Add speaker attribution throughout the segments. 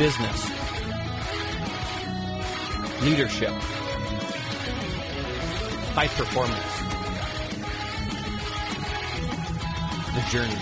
Speaker 1: business, leadership, high performance, the journey.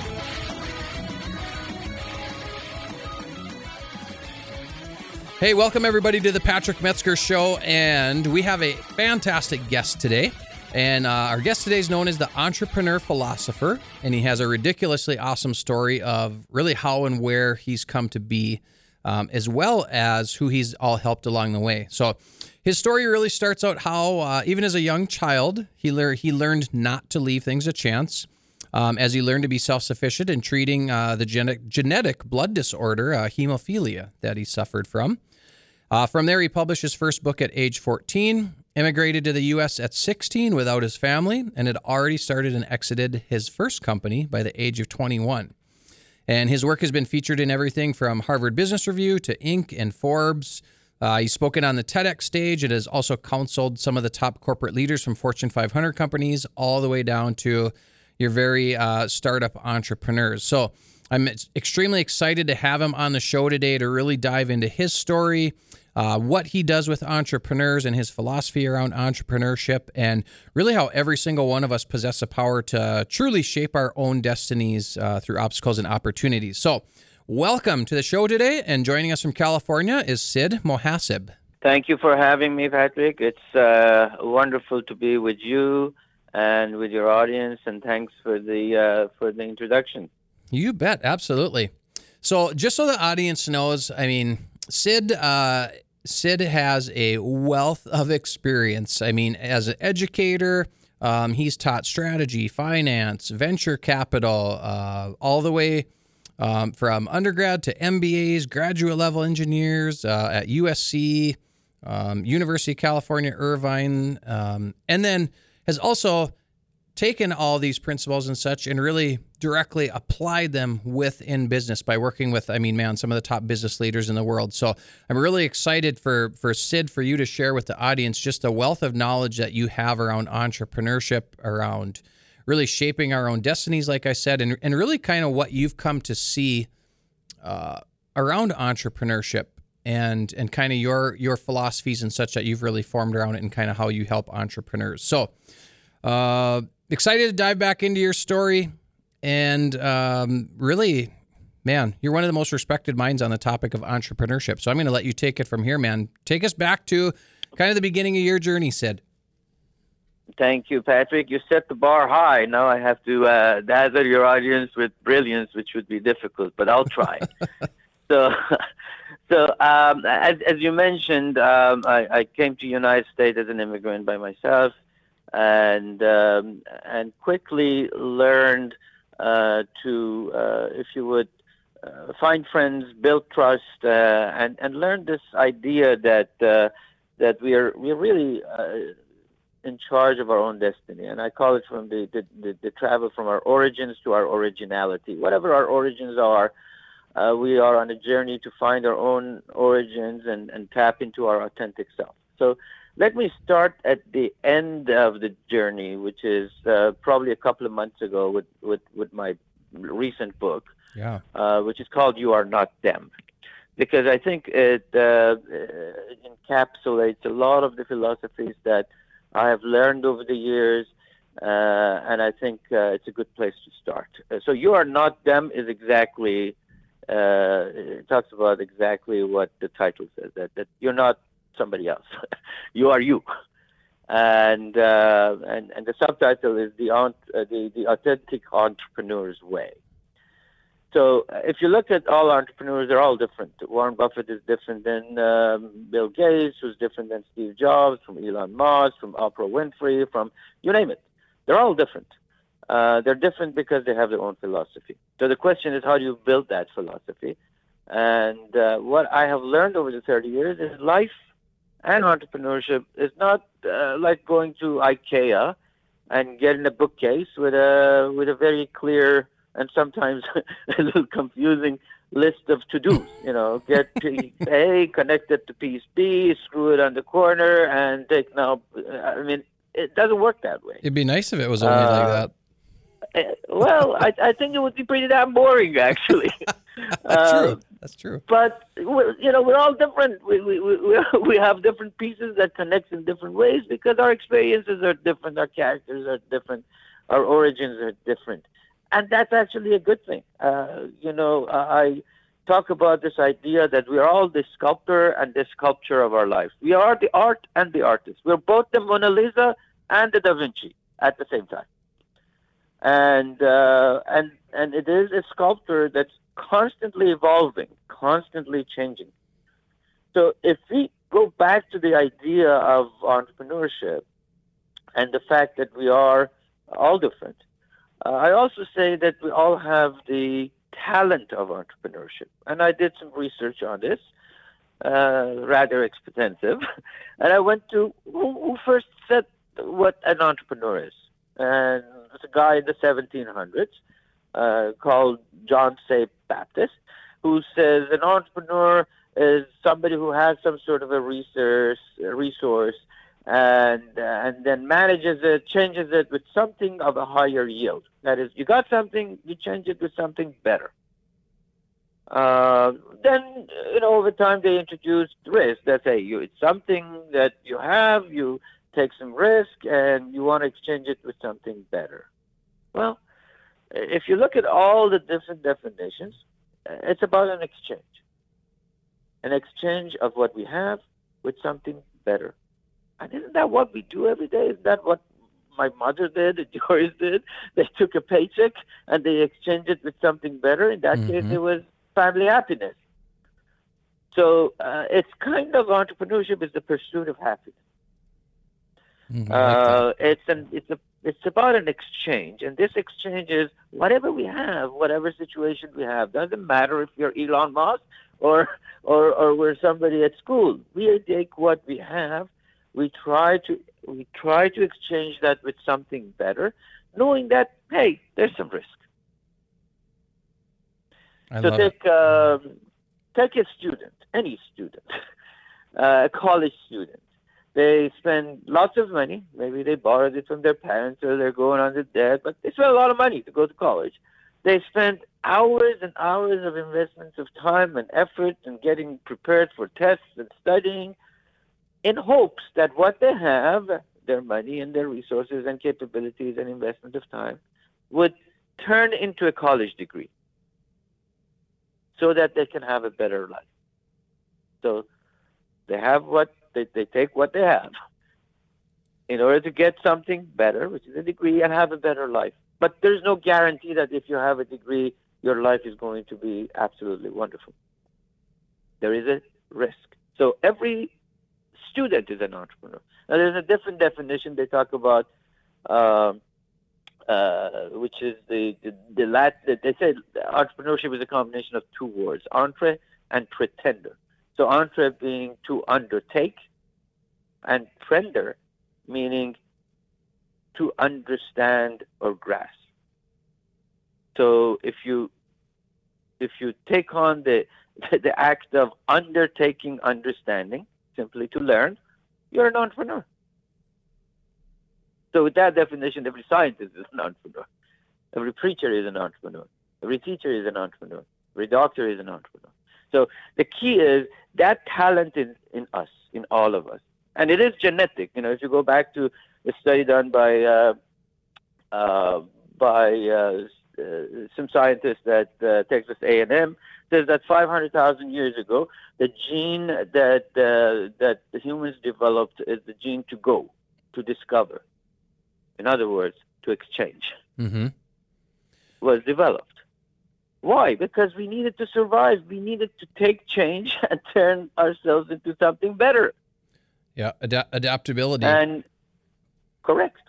Speaker 1: Hey, welcome everybody to the Patrick Metzger Show, and we have a fantastic guest today. And uh, our guest today is known as the entrepreneur philosopher, and he has a ridiculously awesome story of really how and where he's come to be, um, as well as who he's all helped along the way. So, his story really starts out how, uh, even as a young child, he, he learned not to leave things a chance. Um, as he learned to be self sufficient in treating uh, the genetic, genetic blood disorder, uh, hemophilia, that he suffered from. Uh, from there, he published his first book at age 14, immigrated to the U.S. at 16 without his family, and had already started and exited his first company by the age of 21. And his work has been featured in everything from Harvard Business Review to Inc. and Forbes. Uh, he's spoken on the TEDx stage and has also counseled some of the top corporate leaders from Fortune 500 companies, all the way down to your very uh, startup entrepreneurs. So I'm extremely excited to have him on the show today to really dive into his story, uh, what he does with entrepreneurs and his philosophy around entrepreneurship, and really how every single one of us possess a power to truly shape our own destinies uh, through obstacles and opportunities. So, welcome to the show today. And joining us from California is Sid Mohasseb.
Speaker 2: Thank you for having me, Patrick. It's uh, wonderful to be with you and with your audience, and thanks for the uh, for the introduction.
Speaker 1: You bet, absolutely. So, just so the audience knows, I mean, Sid uh, Sid has a wealth of experience. I mean, as an educator, um, he's taught strategy, finance, venture capital, uh, all the way um, from undergrad to MBAs, graduate level engineers uh, at USC, um, University of California, Irvine, um, and then has also taken all these principles and such and really directly applied them within business by working with i mean man some of the top business leaders in the world. So i'm really excited for for sid for you to share with the audience just the wealth of knowledge that you have around entrepreneurship around really shaping our own destinies like i said and, and really kind of what you've come to see uh, around entrepreneurship and and kind of your your philosophies and such that you've really formed around it and kind of how you help entrepreneurs. So uh, excited to dive back into your story. And um, really, man, you're one of the most respected minds on the topic of entrepreneurship. So I'm going to let you take it from here, man. Take us back to kind of the beginning of your journey, Sid.
Speaker 2: Thank you, Patrick. You set the bar high. Now I have to uh, dazzle your audience with brilliance, which would be difficult, but I'll try. so, so um, as, as you mentioned, um, I, I came to United States as an immigrant by myself and um, and quickly learned uh, to, uh, if you would, uh, find friends, build trust, uh, and and learn this idea that uh, that we are we're really uh, in charge of our own destiny. And I call it from the, the, the, the travel from our origins to our originality. Whatever our origins are, we are on a journey to find our own origins and, and tap into our authentic self. So let me start at the end of the journey, which is uh, probably a couple of months ago with, with, with my recent book,
Speaker 1: yeah.
Speaker 2: uh, which is called You Are Not Them. Because I think it, uh, encapsulates a lot of the philosophies that I have learned over the years, uh, and I think uh, it's a good place to start. Uh, so, You Are Not Them is exactly, it talks about exactly what the title says that, that you're not somebody else. you are you. And, uh, and and the subtitle is the, uh, the the authentic entrepreneur's way. So uh, if you look at all entrepreneurs, they're all different. Warren Buffett is different than um, Bill Gates, who's different than Steve Jobs, from Elon Musk, from Oprah Winfrey, from you name it. They're all different. Uh, they're different because they have their own philosophy. So the question is, how do you build that philosophy? And uh, what I have learned over the 30 years is life and entrepreneurship is not uh, like going to IKEA and getting a bookcase with a with a very clear and sometimes a little confusing list of to dos. You know, get piece A, connect it to piece B, screw it on the corner, and take now. I mean, it doesn't work that way.
Speaker 1: It'd be nice if it was only uh, like that.
Speaker 2: Well, I, I think it would be pretty damn boring, actually.
Speaker 1: uh, True. That's true.
Speaker 2: But you know, we're all different. We we we we have different pieces that connect in different ways because our experiences are different, our characters are different, our origins are different, and that's actually a good thing. Uh, you know, I talk about this idea that we are all the sculptor and the sculpture of our life. We are the art and the artist. We're both the Mona Lisa and the Da Vinci at the same time. And uh, and and it is a sculptor that's constantly evolving, constantly changing. So if we go back to the idea of entrepreneurship and the fact that we are all different, uh, I also say that we all have the talent of entrepreneurship. And I did some research on this, uh, rather extensive. and I went to who, who first said what an entrepreneur is. And it's a guy in the 1700s uh, called John Say Baptist, who says an entrepreneur is somebody who has some sort of a resource, a resource and uh, and then manages it, changes it with something of a higher yield. That is, you got something, you change it with something better. Uh, then you know over time they introduced risk. That say you it's something that you have, you take some risk, and you want to exchange it with something better. Well, if you look at all the different definitions, it's about an exchange. An exchange of what we have with something better. And isn't that what we do every day? Isn't that what my mother did and yours did? They took a paycheck and they exchanged it with something better. In that mm-hmm. case, it was family happiness. So uh, it's kind of entrepreneurship is the pursuit of happiness.
Speaker 1: Mm, uh,
Speaker 2: it's an it's a it's about an exchange, and this exchange is whatever we have, whatever situation we have. Doesn't matter if you're Elon Musk or or or we're somebody at school. We take what we have we try to we try to exchange that with something better, knowing that hey, there's some risk.
Speaker 1: I
Speaker 2: so take uh, take a student, any student, uh, a college student. They spend lots of money. Maybe they borrowed it from their parents or they're going under debt, but they spend a lot of money to go to college. They spend hours and hours of investments of time and effort and getting prepared for tests and studying in hopes that what they have, their money and their resources and capabilities and investment of time, would turn into a college degree so that they can have a better life. So they have what they, they take what they have in order to get something better, which is a degree, and have a better life. But there's no guarantee that if you have a degree, your life is going to be absolutely wonderful. There is a risk. So every student is an entrepreneur. Now, there's a different definition they talk about, uh, uh, which is the the, the lat. They say entrepreneurship is a combination of two words, entre and pretender. So entre being to undertake, and prender meaning to understand or grasp. So if you if you take on the the act of undertaking understanding, simply to learn, you're an entrepreneur. So, with that definition, every scientist is an entrepreneur. Every preacher is an entrepreneur. Every teacher is an entrepreneur. Every doctor is an entrepreneur. So, the key is that talent is in us, in all of us. And it is genetic. You know, if you go back to a study done by uh, uh, by uh, uh some scientists at uh, Texas A&M, says that 500,000 years ago, the gene that uh, that the humans developed is the gene to go, to discover. In other words, to exchange.
Speaker 1: Mm-hmm.
Speaker 2: Was developed. Why? Because we needed to survive. We needed to take change and turn ourselves into something better.
Speaker 1: Yeah, ad- adaptability.
Speaker 2: And correct.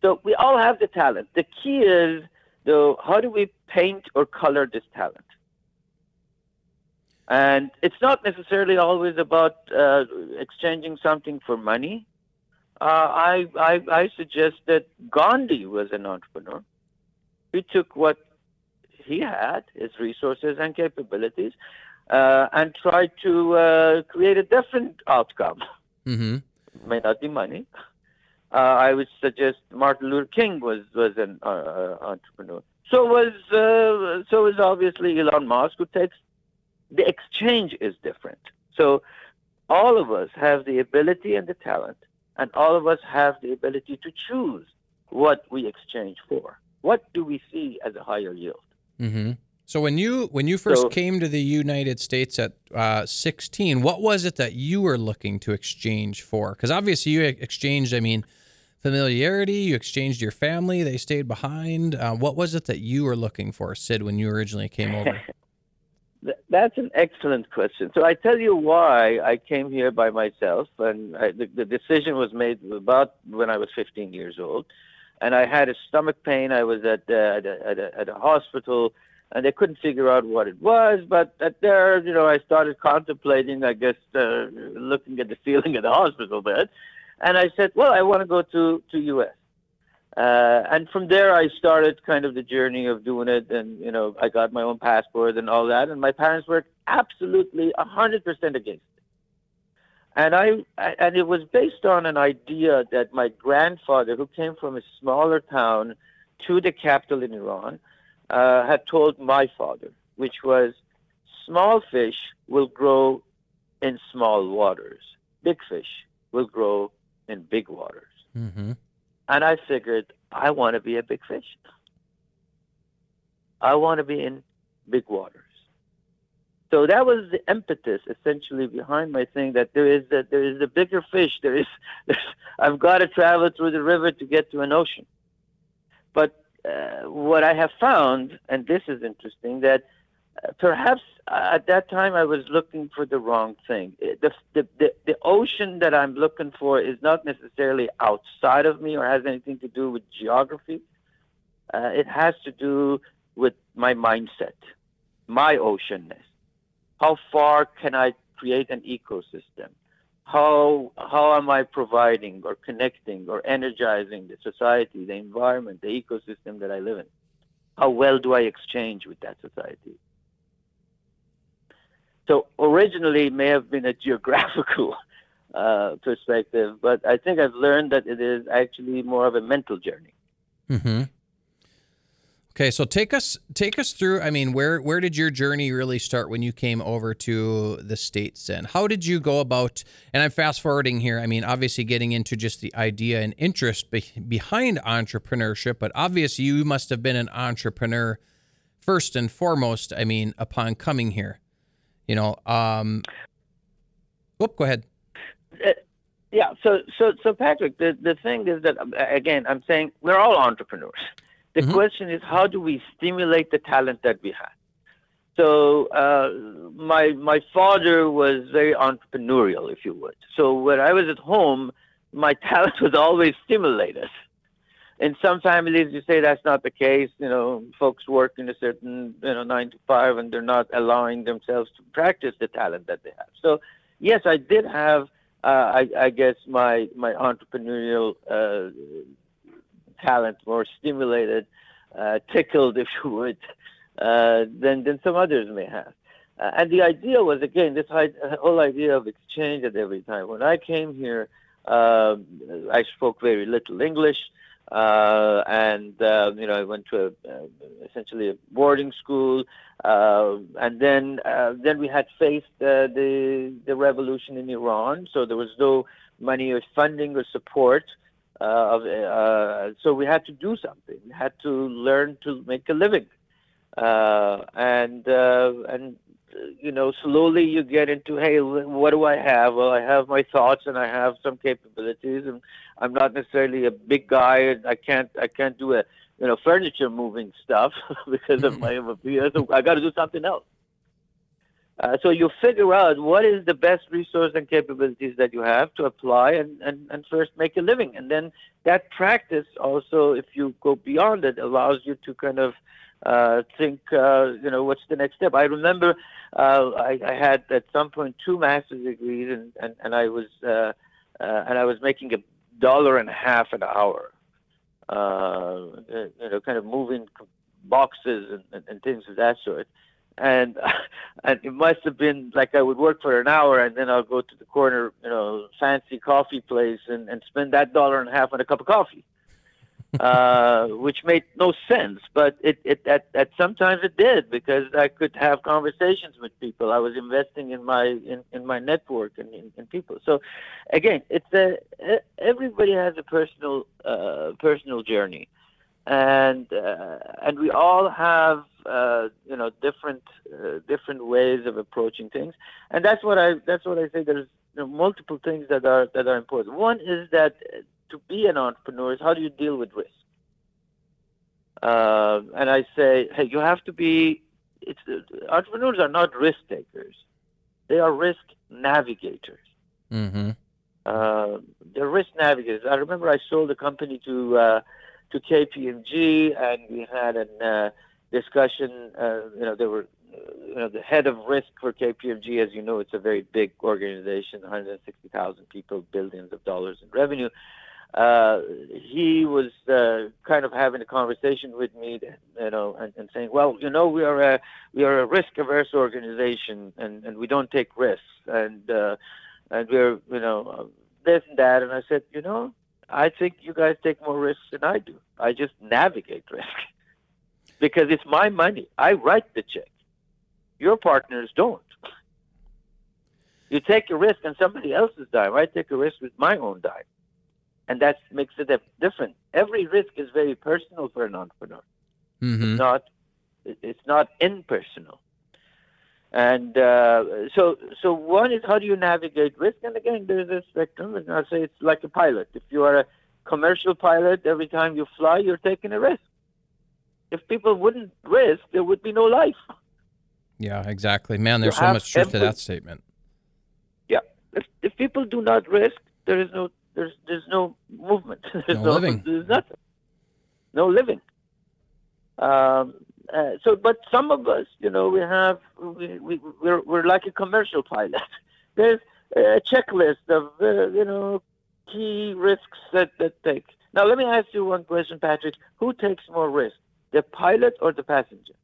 Speaker 2: So we all have the talent. The key is, though, how do we paint or color this talent? And it's not necessarily always about uh, exchanging something for money. Uh, I, I, I suggest that Gandhi was an entrepreneur. He took what he had, his resources and capabilities, uh, and tried to uh, create a different outcome.
Speaker 1: Mm-hmm.
Speaker 2: It may not be money. Uh, I would suggest Martin Luther King was was an uh, entrepreneur. So was so was obviously Elon Musk, who takes the exchange is different. So all of us have the ability and the talent, and all of us have the ability to choose what we exchange for. What do we see as a higher yield?
Speaker 1: Mm-hmm. So when you when you first so, came to the United States at uh, 16, what was it that you were looking to exchange for? Because obviously you exchanged, I mean, familiarity. You exchanged your family; they stayed behind. Uh, what was it that you were looking for, Sid, when you originally came over?
Speaker 2: That's an excellent question. So I tell you why I came here by myself, and I, the, the decision was made about when I was 15 years old, and I had a stomach pain. I was at uh, at, a, at, a, at a hospital and they couldn't figure out what it was. But at there, you know, I started contemplating, I guess, uh, looking at the ceiling of the hospital bed, and I said, well, I want to go to to U.S. Uh, and from there, I started kind of the journey of doing it, and you know, I got my own passport and all that. And my parents were absolutely a hundred percent against it. And I, I, and it was based on an idea that my grandfather, who came from a smaller town to the capital in Iran, uh, had told my father, which was small fish will grow in small waters, big fish will grow in big waters. Mm-hmm. And I figured, I want to be a big fish. I want to be in big waters. So that was the impetus essentially behind my thing that there is that there is a bigger fish. There is, I've got to travel through the river to get to an ocean. But uh, what I have found, and this is interesting, that uh, perhaps at that time I was looking for the wrong thing. Uh, the, the, the, the ocean that I'm looking for is not necessarily outside of me or has anything to do with geography. Uh, it has to do with my mindset, my oceanness. How far can I create an ecosystem? How how am I providing or connecting or energizing the society, the environment, the ecosystem that I live in? How well do I exchange with that society? So originally, it may have been a geographical uh, perspective, but I think I've learned that it is actually more of a mental journey.
Speaker 1: Mm-hmm. Okay, so take us take us through. I mean, where where did your journey really start when you came over to the states? And how did you go about? And I'm fast forwarding here. I mean, obviously getting into just the idea and interest be, behind entrepreneurship, but obviously you must have been an entrepreneur first and foremost. I mean, upon coming here, you know. Um, whoop, go ahead.
Speaker 2: Uh, yeah. So so so Patrick, the the thing is that again, I'm saying we're all entrepreneurs the mm-hmm. question is, how do we stimulate the talent that we have? So uh, my my father was very entrepreneurial, if you would. So when I was at home, my talent was always stimulated. In some families, you say that's not the case. You know, folks work in a certain you know nine to five, and they're not allowing themselves to practice the talent that they have. So yes, I did have, uh, I, I guess my my entrepreneurial uh, talent, more stimulated, uh, tickled, if you would, uh, than than some others may have. Uh, and the idea was again this whole idea of exchange at every time. When I came here, um, I spoke very little English. Uh, and uh, you know I went to a, uh, essentially a boarding school, uh, and then uh, then we had faced uh, the the revolution in Iran, so there was no money or funding or support uh, uh, so we had to do something. We had to learn to make a living, uh, and and you know slowly you get into hey what do i have? Well i have my thoughts and i have some capabilities and i'm not necessarily a big guy. And i can't i can't do a you know furniture moving stuff because of my hemophilia so i got to do something else uh, so you figure out what is the best resource and capabilities that you have to apply and, and, and first make a living. And then that practice also, if you go beyond it, allows you to kind of uh, think, uh, you know, what's the next step. I remember uh, I, I had at some point two master's degrees and, and, and I was uh, and I was making a dollar and a half an hour, you know, kind of moving boxes and, and, and things of that sort and and it must have been like I would work for an hour and then I'll go to the corner, you know, fancy coffee place and, and spend that dollar and a half on a cup of coffee. uh, which made no sense. But it, it at, at sometimes it did because I could have conversations with people. I was investing in my in, in my network and in, in people. So again, it's a everybody has a personal uh, personal journey, and uh, and we all have uh, you know different uh, different ways of approaching things, and that's what I that's what I say. There's you know, multiple things that are that are important. One is that to be an entrepreneur is how do you deal with risk? Uh, and I say, hey, you have to be. It's entrepreneurs are not risk takers; they are risk navigators.
Speaker 1: Mm-hmm.
Speaker 2: Uh, they're risk navigators. I remember I sold a company to uh, to KPMG, and we had a uh, discussion. Uh, you know, there were you know, the head of risk for KPMG, as you know, it's a very big organization, 160,000 people, billions of dollars in revenue. Uh, he was uh, kind of having a conversation with me, you know, and, and, saying, "Well, you know, we are a we are a risk averse organization, and, and we don't take risks, and uh, and we're you know this and that." And I said, "You know, I think you guys take more risks than I do. I just navigate risk because it's my money. I write the check. Your partners don't. You take a risk on somebody else's dime. I take a risk with my own dime and that makes it different. Every risk is very personal for an entrepreneur.
Speaker 1: Mm-hmm.
Speaker 2: It's not it's not impersonal. And uh, so, so one is how do you navigate risk? And again, there's a spectrum. And I say it's like a pilot. If you are a commercial pilot, every time you fly, you're taking a risk. If people wouldn't risk, there would be no life.
Speaker 1: Yeah, exactly. Man, there's you so much truth every, to that statement.
Speaker 2: Yeah, if if people do not risk, there is no there's there's no movement.
Speaker 1: There's no, no living.
Speaker 2: There's nothing. No living. Um, uh, so, but some of us, you know, we have we, we we're we're like a commercial pilot. There's a checklist of uh, you know key risks that that take. Now, let me ask you one question, Patrick. Who takes more risk, the pilot or the passenger?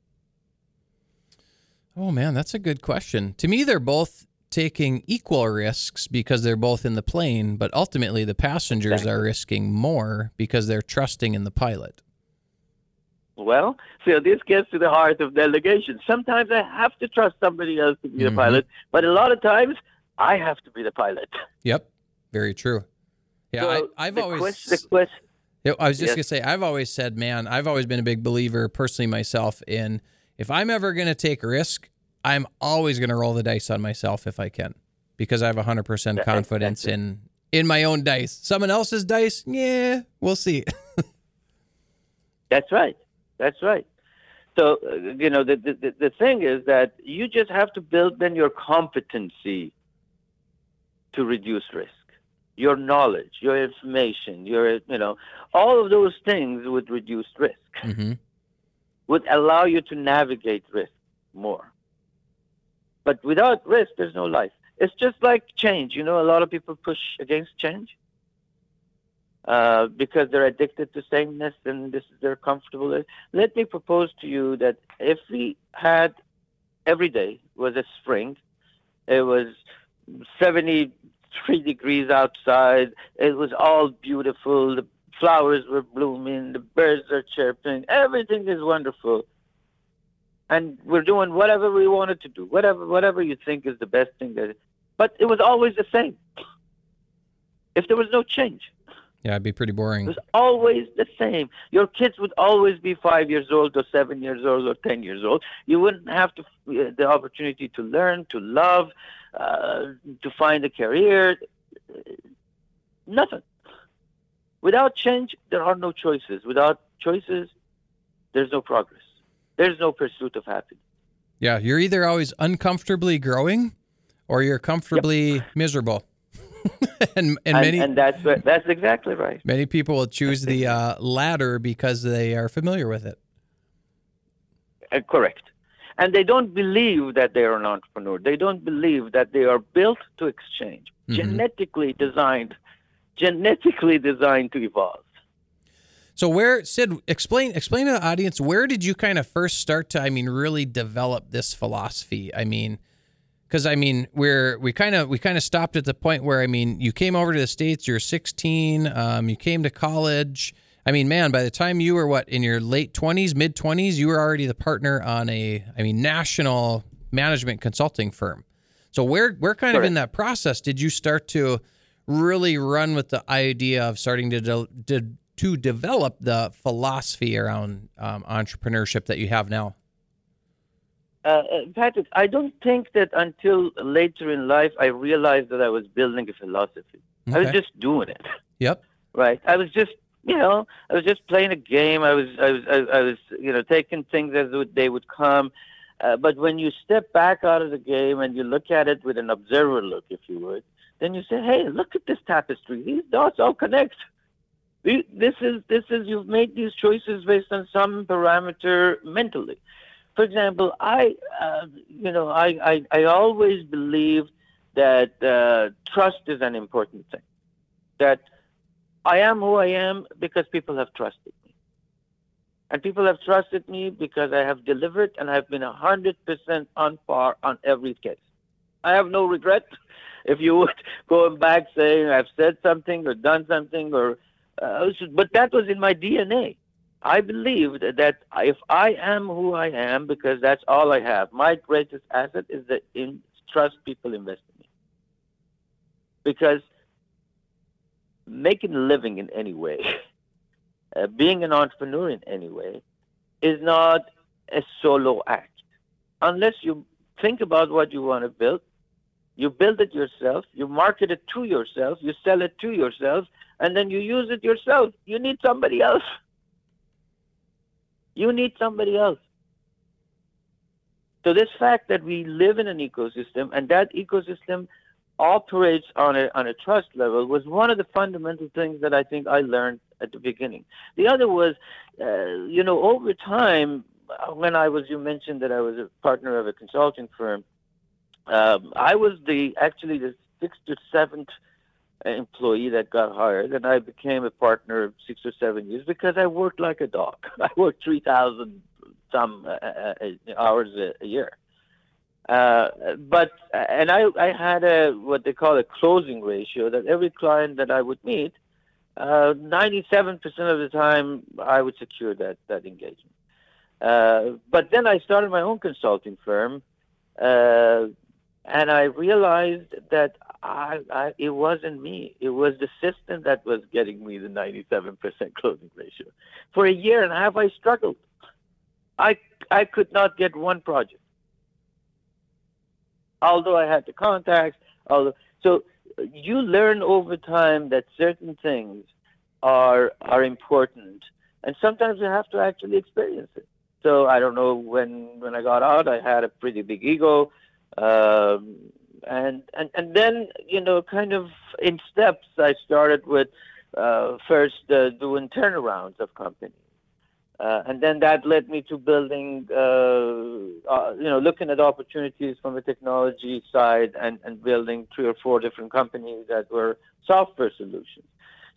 Speaker 1: Oh man, that's a good question. To me, they're both taking equal risks because they're both in the plane, but ultimately the passengers exactly. are risking more because they're trusting in the pilot.
Speaker 2: Well, so this gets to the heart of delegation. Sometimes I have to trust somebody else to be mm-hmm. the pilot, but a lot of times I have to be the pilot.
Speaker 1: Yep, very true. Yeah, so I, have always.
Speaker 2: Quest, quest,
Speaker 1: I was just yes. gonna say, I've always said, man, I've always been a big believer, personally myself, in if I'm ever gonna take a risk, I'm always going to roll the dice on myself if I can because I have 100% confidence in in my own dice. Someone else's dice, yeah, we'll see.
Speaker 2: That's right. That's right. So, uh, you know, the, the, the thing is that you just have to build then your competency to reduce risk. Your knowledge, your information, your, you know, all of those things would reduce risk,
Speaker 1: mm-hmm.
Speaker 2: would allow you to navigate risk more. But without risk, there's no life. It's just like change. You know, a lot of people push against change uh, because they're addicted to sameness and this is their comfortable. Let me propose to you that if we had every day was a spring, it was 73 degrees outside, it was all beautiful, the flowers were blooming, the birds are chirping, everything is wonderful and we're doing whatever we wanted to do, whatever whatever you think is the best thing that. But it was always the same. If there was no change.
Speaker 1: Yeah, it'd be pretty boring.
Speaker 2: It was always the same. Your kids would always be five years old, or seven years old, or ten years old. You wouldn't have to uh, the opportunity to learn, to love, uh, to find a career. Nothing. Without change, there are no choices. Without choices, there's no progress there's no pursuit of happiness.
Speaker 1: Yeah, you're either always uncomfortably growing or you're comfortably yep. miserable.
Speaker 2: and, and, and, many and that's that's exactly right.
Speaker 1: Many people will choose the uh, latter because they are familiar with it.
Speaker 2: Uh, correct. And they don't believe that they are an entrepreneur. They don't believe that they are built to exchange, mm-hmm. genetically designed, genetically designed to evolve.
Speaker 1: So where Sid explain explain to the audience where did you kind of first start to I mean really develop this philosophy? I mean because I mean we're we kind of we kind of stopped at the point where I mean you came over to the states you're 16 um, you came to college I mean, man, by the time you were what in your late 20s, mid 20s, you were already the partner on a, I mean, national management consulting firm. So where where kind of in that process did you start to really run with the idea of starting to de- de- to develop the philosophy around um, entrepreneurship that you have now?
Speaker 2: Uh, uh, Patrick, I don't think that until later in life I realized that I was building a philosophy. Okay. I was just doing it.
Speaker 1: Yep.
Speaker 2: Right. I was just, you know, I was just playing a game. I was, I was, I, I was, you know, taking things as they would come. Uh, but when you step back out of the game and you look at it with an observer look, if you would, then you say, "Hey, look at this tapestry. These dots all connect. This is this is you've made these choices based on some parameter mentally." For example, I, uh, you know, I, I I always believe that uh, trust is an important thing. That I am who I am because people have trusted me. And people have trusted me because I have delivered and I've been 100% on par on every case. I have no regret. If you would go back saying I've said something or done something or, uh, but that was in my DNA. I believed that if I am who I am, because that's all I have, my greatest asset is the in, trust people invest in me. Because making a living in any way, uh, being an entrepreneur in any way, is not a solo act. Unless you think about what you want to build, you build it yourself, you market it to yourself, you sell it to yourself, and then you use it yourself. You need somebody else. You need somebody else. So this fact that we live in an ecosystem and that ecosystem operates on a on a trust level was one of the fundamental things that I think I learned at the beginning. The other was, uh, you know, over time, when I was you mentioned that I was a partner of a consulting firm. Um, I was the actually the sixth or seventh employee that got hired, and I became a partner six or seven years because I worked like a dog. I worked three thousand some uh, uh, uh hours a, year. Uh, but and I, I had a what they call a closing ratio that every client that I would meet, uh, 97% of the time I would secure that that engagement. Uh, but then I started my own consulting firm, and I realized that I, I, it wasn't me. It was the system that was getting me the 97% closing ratio. For a year and a half, I struggled. I I could not get one project although I had the contacts, although so you learn over time that certain things are are important, and sometimes you have to actually experience it. So I don't know when when I got out, I had a pretty big ego, um, and and and then you know, kind of in steps, I started with uh, first uh, doing turnarounds of companies. Uh, and then that led me to building, uh, uh, you know, looking at opportunities from the technology side and, and building three or four different companies that were software solutions.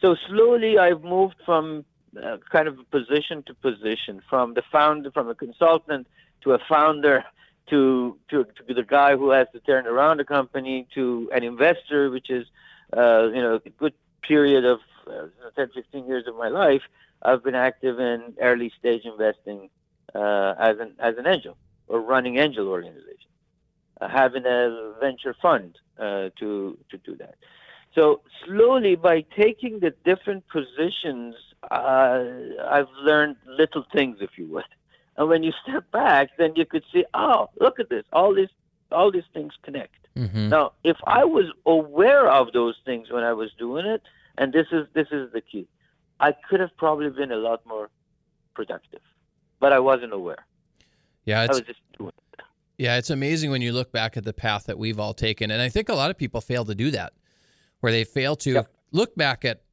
Speaker 2: So slowly I've moved from uh, kind of position to position, from the founder, from a consultant to a founder to, to, to be the guy who has to turn around a company to an investor, which is, uh, you know, a good period of uh, 10, 15 years of my life I've been active in early stage investing uh, as an as an angel or running angel organization, uh, having a venture fund uh, to to do that. So slowly, by taking the different positions, I've learned little things, if you would. And when you step back, then you could see, oh, look at this! All these all these things connect. Mm-hmm. Now, if I was aware of those things when I was doing it, and this is this is the key I could have probably been a lot more productive, but I wasn't aware.
Speaker 1: Yeah,
Speaker 2: it's, I was just doing it.
Speaker 1: Yeah, it's amazing when you look back at the path that we've all taken, and I think a lot of people fail to do that, where they fail to yep. look back at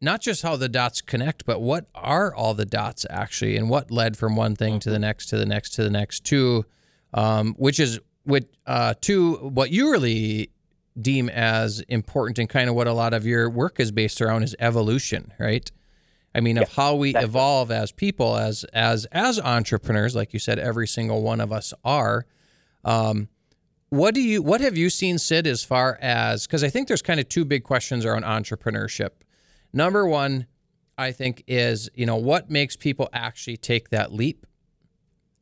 Speaker 1: not just how the dots connect, but what are all the dots actually, and what led from one thing mm-hmm. to the mm-hmm. next, to the next, to the next, to um, which is what uh, to what you really deem as important and kind of what a lot of your work is based around is evolution, right? I mean, of how we evolve as people, as as as entrepreneurs, like you said, every single one of us are. Um, what do you what have you seen, Sid, as far as because I think there's kind of two big questions around entrepreneurship. Number one, I think, is you know what makes people actually take that leap,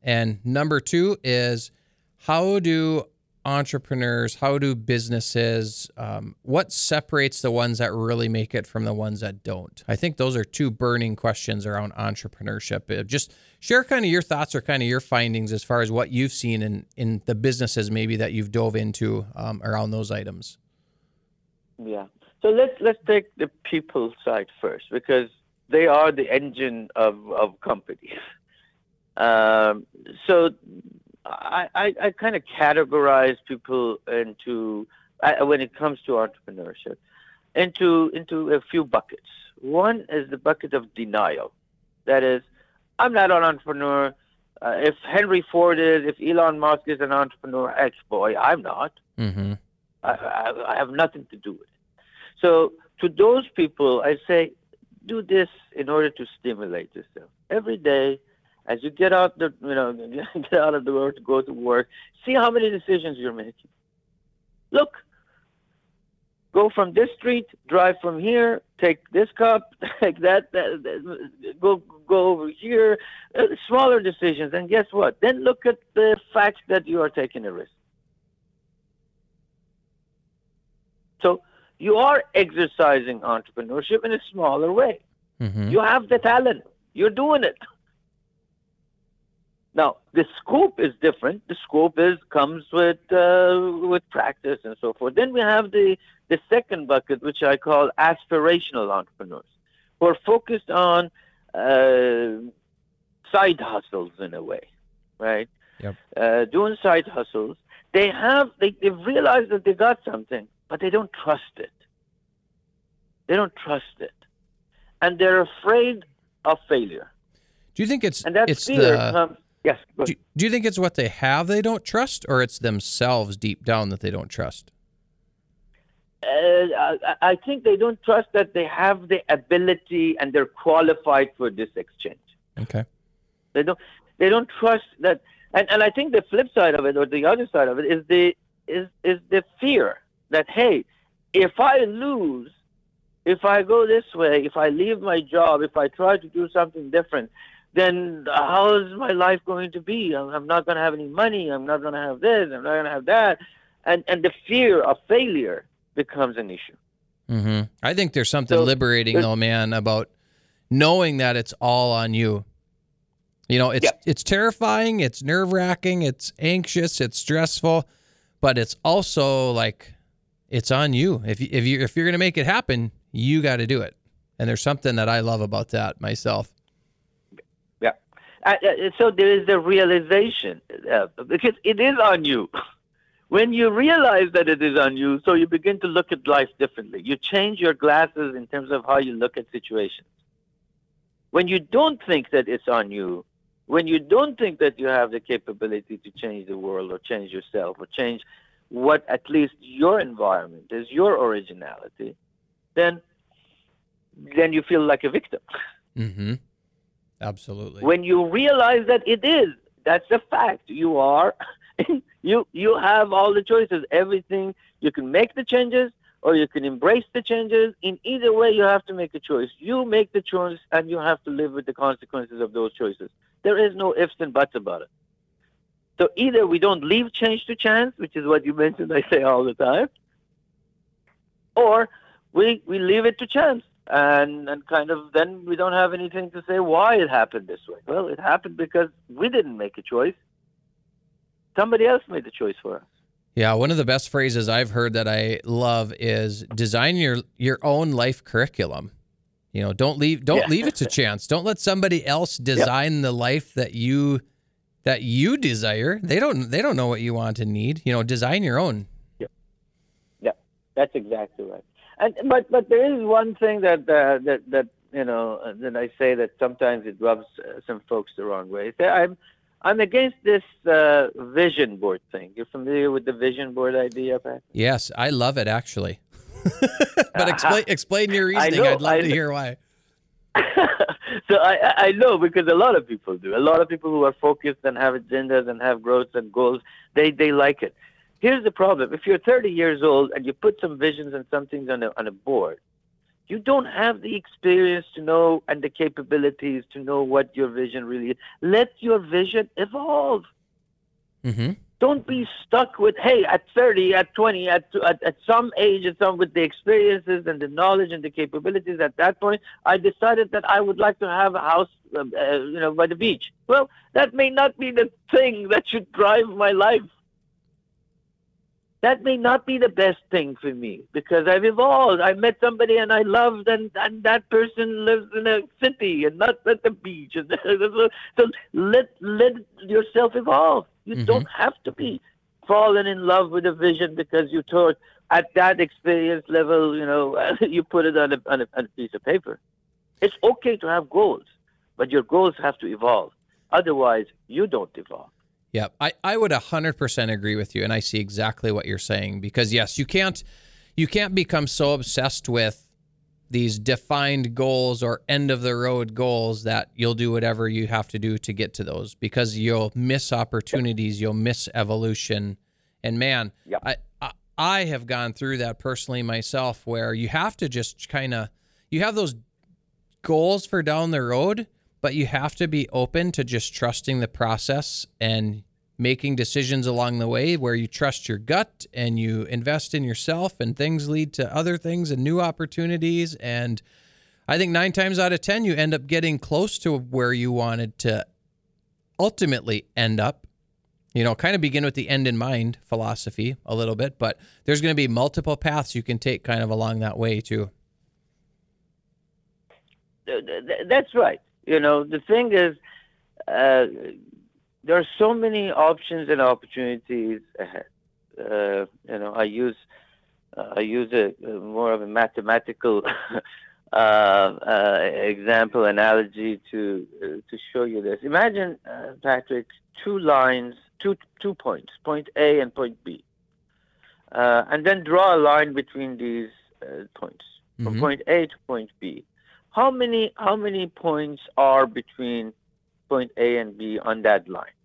Speaker 1: and number two is how do entrepreneurs, how do businesses, um, what separates the ones that really make it from the ones that don't? I think those are two burning questions around entrepreneurship. Uh, just share kind of your thoughts or kind of your findings as far as what you've seen in, in the businesses maybe that you've dove into um, around those items.
Speaker 2: Yeah. So let's let's take the people side first because they are the engine of, of companies. Um, so I, I, I kind of categorize people into I, when it comes to entrepreneurship into into a few buckets. One is the bucket of denial. That is, I'm not an entrepreneur. Uh, if Henry Ford is, if Elon Musk is an entrepreneur, ex boy, I'm not. Mm-hmm. I, I, I have nothing to do with it. So to those people, I say, do this in order to stimulate yourself every day as you get out the you know get out of the work to go to work, see how many decisions you're making. Look, go from this street, drive from here, take this cup, take that, that, that go go over here. Uh, smaller decisions, and guess what? Then look at the fact that you are taking a risk. So you are exercising entrepreneurship in a smaller way. Mm-hmm. You have the talent. You're doing it. Now the scope is different. The scope is comes with uh, with practice and so forth. Then we have the the second bucket, which I call aspirational entrepreneurs, who are focused on uh, side hustles in a way, right? Yep. Uh, doing side hustles. They have they they've realized that they got something, but they don't trust it. They don't trust it, and they're afraid of failure.
Speaker 1: Do you think it's and that it's fear the... comes
Speaker 2: Yes.
Speaker 1: Do, do, you think it's what they have they don't trust, or it's themselves deep down that they don't trust?
Speaker 2: Uh, I think they don't trust that they have the ability and they're qualified for this exchange.
Speaker 1: Okay.
Speaker 2: They don't. They don't trust that, and, and I think the flip side of it, or the other side of it, is the is is the fear that hey, if I lose, if I go this way, if I leave my job, if I try to do something different, then how is my life going to be? I'm not going to have any money. I'm not going to have this. I'm not going to have that. And, and the fear of failure becomes an issue.
Speaker 1: Mm-hmm. I think there's something so, liberating, though, man, about knowing that it's all on you. You know, it's yeah. it's terrifying, it's nerve wracking, it's anxious, it's stressful, but it's also like it's on you. If you, if you if you're gonna make it happen, you got to do it. And there's something that I love about that myself.
Speaker 2: Uh, uh, so there is the realization uh, because it is on you. When you realize that it is on you, so you begin to look at life differently. You change your glasses in terms of how you look at situations. When you don't think that it's on you, when you don't think that you have the capability to change the world or change yourself or change what at least your environment is, your originality, then then you feel like a victim.
Speaker 1: Mm-hmm. Absolutely.
Speaker 2: When you realize that it is, that's a fact. You are, you you have all the choices. Everything you can make the changes or you can embrace the changes. In either way, you have to make a choice. You make the choice, and you have to live with the consequences of those choices. There is no ifs and buts about it. So either we don't leave change to chance, which is what you mentioned, I say all the time, or we we leave it to chance and and kind of then we don't have anything to say why it happened this way. Well, it happened because we didn't make a choice. Somebody else made the choice for us.
Speaker 1: Yeah, one of the best phrases I've heard that I love is design your your own life curriculum. You know, don't leave don't yeah. leave it to chance. Don't let somebody else design yep. the life that you that you desire. They don't they don't know what you want and need. You know, design your own.
Speaker 2: Yeah. Yeah. That's exactly right. And but but there is one thing that uh, that that you know uh, that I say that sometimes it rubs uh, some folks the wrong way. I'm I'm against this uh, vision board thing. You're familiar with the vision board idea, Pat?
Speaker 1: Yes, I love it actually. but explain explain your reasoning. Know, I'd love I to hear why.
Speaker 2: so I, I know because a lot of people do. A lot of people who are focused and have agendas and have growth and goals, they they like it. Here's the problem. If you're 30 years old and you put some visions and some things on a, on a board, You don't have the experience to know and the capabilities to know what your vision really is. Let your vision evolve.
Speaker 1: Mm-hmm.
Speaker 2: Don't be stuck with, hey, at 30, at 20, at, at, at some age, at some with the experiences and the knowledge and the capabilities at that point, I decided that I would like to have a house, uh, uh, you know, by the beach. Well, that may not be the thing that should drive my life that may not be the best thing for me because I've evolved. I met somebody and I loved, and, and that person lives in a city and not at the beach. so, so let let yourself evolve. You mm-hmm. don't have to be fallen in love with a vision because you thought at that experience level, you know, you put it on a, on a, on a piece of paper. It's okay to have goals, but your goals have to evolve. Otherwise, you don't evolve.
Speaker 1: Yeah, I, I would 100% agree with you and I see exactly what you're saying because yes, you can't you can't become so obsessed with these defined goals or end of the road goals that you'll do whatever you have to do to get to those because you'll miss opportunities, you'll miss evolution. And man,
Speaker 2: yep.
Speaker 1: I, I I have gone through that personally myself where you have to just kind of you have those goals for down the road, but you have to be open to just trusting the process and making decisions along the way where you trust your gut and you invest in yourself and things lead to other things and new opportunities and I think 9 times out of 10 you end up getting close to where you wanted to ultimately end up. You know, kind of begin with the end in mind philosophy a little bit, but there's going to be multiple paths you can take kind of along that way too.
Speaker 2: That's right. You know, the thing is, uh, there are so many options and opportunities ahead. Uh, you know, I use uh, I use a, a, more of a mathematical uh, uh example analogy to uh, to show you this. Imagine, uh, Patrick, two lines, two two points, point A and point B, and then draw a line between these points from mm-hmm. point A to point B. How many how many points are between point A and B on that line?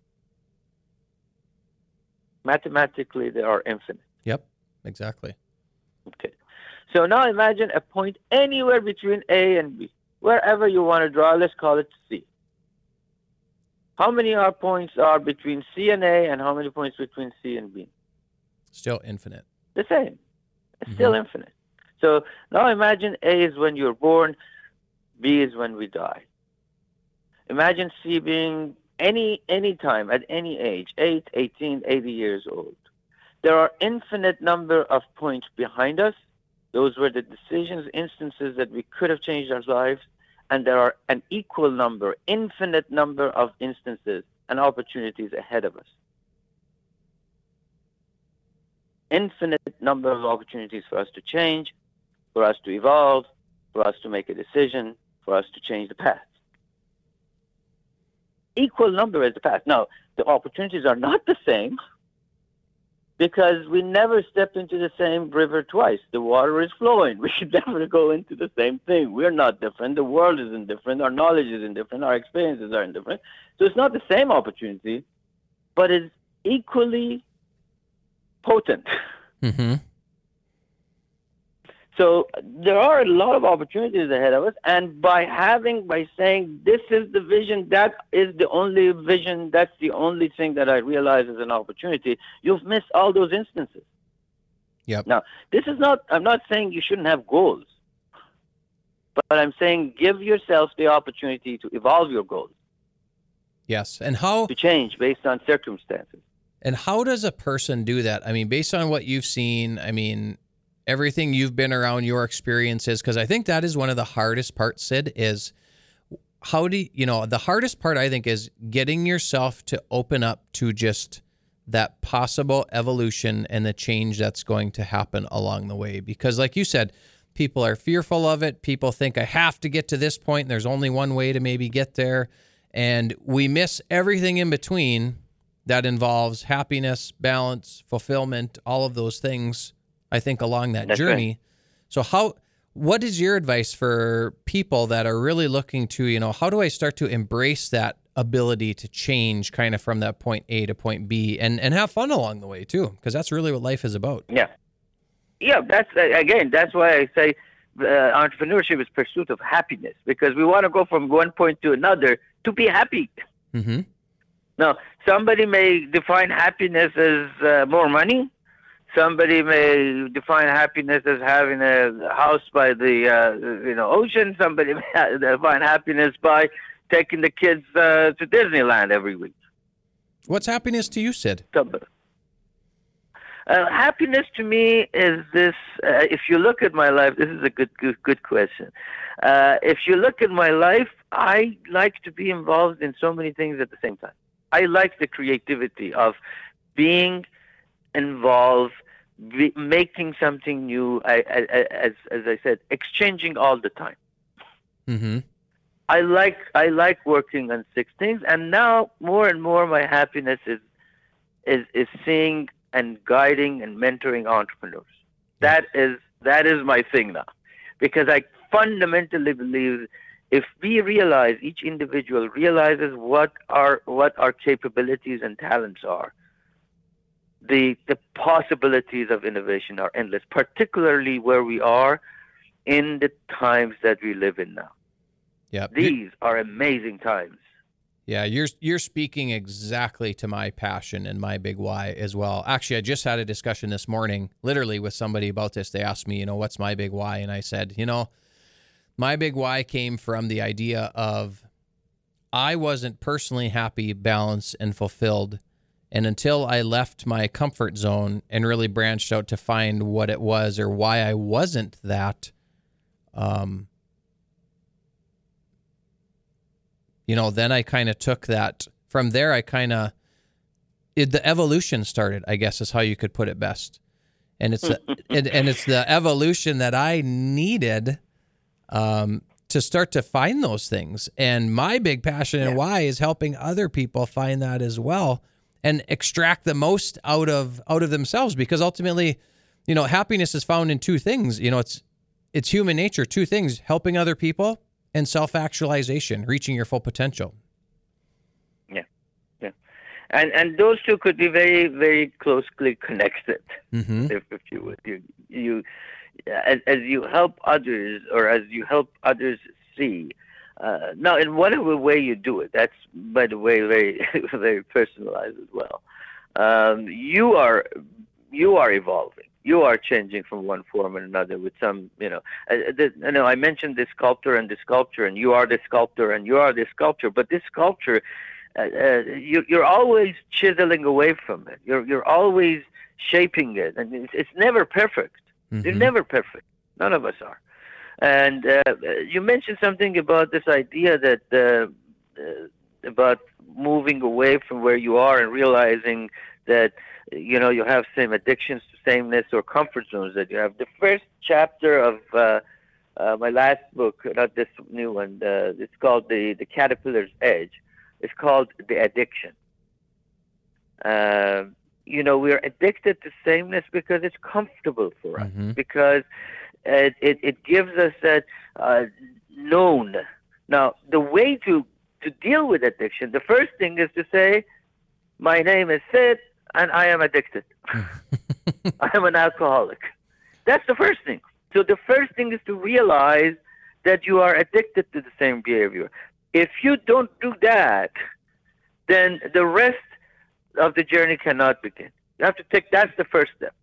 Speaker 2: Mathematically, they are infinite.
Speaker 1: Yep, exactly.
Speaker 2: Okay. So now imagine a point anywhere between A and B, wherever you want to draw. Let's call it C. How many are points are between C and A, and how many points between C and B?
Speaker 1: Still infinite.
Speaker 2: The same. It's mm-hmm. still infinite. So now imagine A is when you're born, B is when we die. Imagine C being any any time at any age 8 18 80 years old. There are infinite number of points behind us. Those were the decisions instances that we could have changed our lives. And there are an equal number infinite number of instances and opportunities ahead of us. Infinite number of opportunities for us to change for us to evolve for us to make a decision for us to change the path equal number as the past. Now, the opportunities are not the same because we never step into the same river twice. The water is flowing. We should never go into the same thing. We're not different. The world is indifferent. Our knowledge is indifferent. Our experiences are indifferent. So it's not the same opportunity, but it's equally potent.
Speaker 1: Mm-hmm.
Speaker 2: So there are a lot of opportunities ahead of us, and by having, by saying this is the vision, that is the only vision, that's the only thing that I realize is an opportunity. You've missed all those instances.
Speaker 1: Yep.
Speaker 2: Now, this is not. I'm not saying you shouldn't have goals, but I'm saying give yourself the opportunity to evolve your goals.
Speaker 1: Yes, and how
Speaker 2: to change based on circumstances.
Speaker 1: And how does a person do that? I mean, based on what you've seen, I mean, everything you've been around your experiences because i think that is one of the hardest parts sid is how do you, you know the hardest part i think is getting yourself to open up to just that possible evolution and the change that's going to happen along the way. Because like you said people are fearful of it. People think i have to get to this point. And there's only one way to maybe get there. And we miss everything in between that involves happiness balance fulfillment all of those things I think, along that
Speaker 2: That's
Speaker 1: journey.
Speaker 2: Right.
Speaker 1: So how what is your advice for people that are really looking to, you know, how do I start to embrace that ability to change kind of from that point A to point B and and have fun along the way too, because that's really what life is about.
Speaker 2: Yeah. Yeah, that's again, that's why I say uh, entrepreneurship is pursuit of happiness because we want to go from one point to another to be happy.
Speaker 1: Mm-hmm.
Speaker 2: Now, somebody may define happiness as uh, more money. Somebody may define happiness as having a house by the uh, you know ocean. Somebody may define happiness by taking the kids uh, to Disneyland every week.
Speaker 1: What's happiness to you, Sid?
Speaker 2: Somebody. Uh, happiness to me is this. Uh, if you look at my life, this is a good, good, good question. Uh, if you look at my life, I like to be involved in so many things at the same time. I like the creativity of being involved, be, making something new. I, I, as as I said, exchanging all the time.
Speaker 1: Mm-hmm.
Speaker 2: I like I like working on six things, and now more and more my happiness is is is seeing and guiding and mentoring entrepreneurs. That is that is my thing now, because I fundamentally believe if we realize each individual realizes what our what our capabilities and talents are, the the possibilities of innovation are endless, particularly where we are in the times that we live in now.
Speaker 1: Yeah.
Speaker 2: These are amazing times.
Speaker 1: Yeah, you're you're speaking exactly to my passion and my big why as well. Actually, I just had a discussion this morning, literally with somebody about this. They asked me, you know, what's my big why, and I said, you know, my big why came from the idea of I wasn't personally happy, balanced, and fulfilled, and until I left my comfort zone and really branched out to find what it was or why I wasn't that. Um, you know, then I kind of took that from there. I kind of the evolution started. I guess is how you could put it best. And it's a, and, and it's the evolution that I needed um, to start to find those things. And my big passion and why is helping other people find that as well and extract the most out of out of themselves because ultimately, you know, happiness is found in two things. You know, it's it's human nature, two things, helping other people and self actualization, reaching your full potential.
Speaker 2: Yeah, yeah, and and those two could be very very closely connected,
Speaker 1: mm-hmm.
Speaker 2: if if you would you you as, as you help others or as you help others see. Uh, now, in whatever way you do it, that's by the way very very personalized as well. Um, you are you are evolving you are changing from one form and another with some, you know, uh, the, you know, I mentioned the sculptor and the sculpture, and you are the sculptor and you are the sculptor, but this sculpture, uh, uh, you, you're always chiseling away from it. You're you're always shaping it, and it's, it's never perfect.
Speaker 1: Mm-hmm.
Speaker 2: You're never perfect. None of us are. And uh, you mentioned something about this idea that uh, uh, about moving away from where you are and realizing that you know you have same addictions to sameness or comfort zones that you have. The first chapter of uh, uh, my last book, not this new one, uh, it's called the the Caterpillar's Edge. It's called the addiction. You know, we're addicted to sameness because it's comfortable for us,
Speaker 1: Mhm.
Speaker 2: because it, it, it gives us that uh, known. Now, the way to, to deal with addiction, the first thing is to say, my name is Sid, and I am addicted. I am an alcoholic. That's the first thing. So the first thing is to realize that you are addicted to the same behavior. If you don't do that, then the rest of the journey cannot begin. You have to take that's the first step.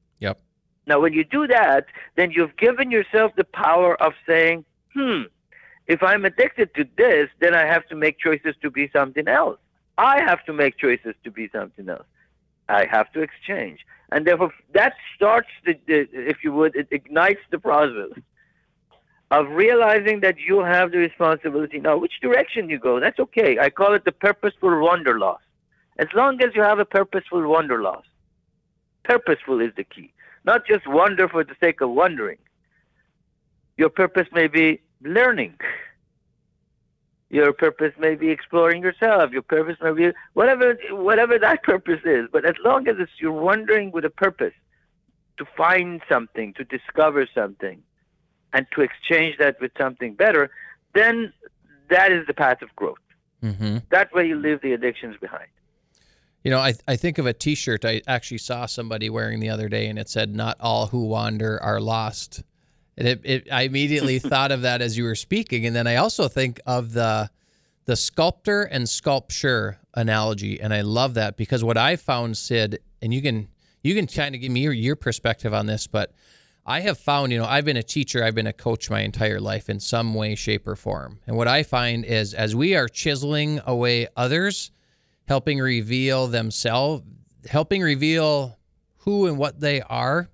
Speaker 2: Now, when you do that, then you've given yourself the power of saying, hmm, if I'm addicted to this, then I have to make choices to be something else. I have to make choices to be something else. I have to exchange. And therefore, that starts, the, the, if you would, it ignites the process of realizing that you have the responsibility. Now, which direction you go, that's okay. I call it the purposeful wanderlust. As long as you have a purposeful wanderlust, purposeful is the key. Not just wonder for the sake of wondering. Your purpose may be learning. Your purpose may be exploring yourself. Your purpose may be whatever whatever that purpose is. But as long as it's you're wandering with a purpose to find something, to discover something, and to exchange that with something better, then that is the path of growth.
Speaker 1: Mm-hmm.
Speaker 2: That way you leave the addictions behind.
Speaker 1: You know, I, I think of a T-shirt I actually saw somebody wearing the other day, and it said, "Not all who wander are lost." And it, it I immediately thought of that as you were speaking, and then I also think of the the sculptor and sculpture analogy, and I love that because what I found, Sid, and you can you can kind of give me your, your perspective on this, but I have found, you know, I've been a teacher, I've been a coach my entire life in some way, shape, or form. And what I find is as we are chiseling away others, helping reveal themselves, helping reveal who and what they are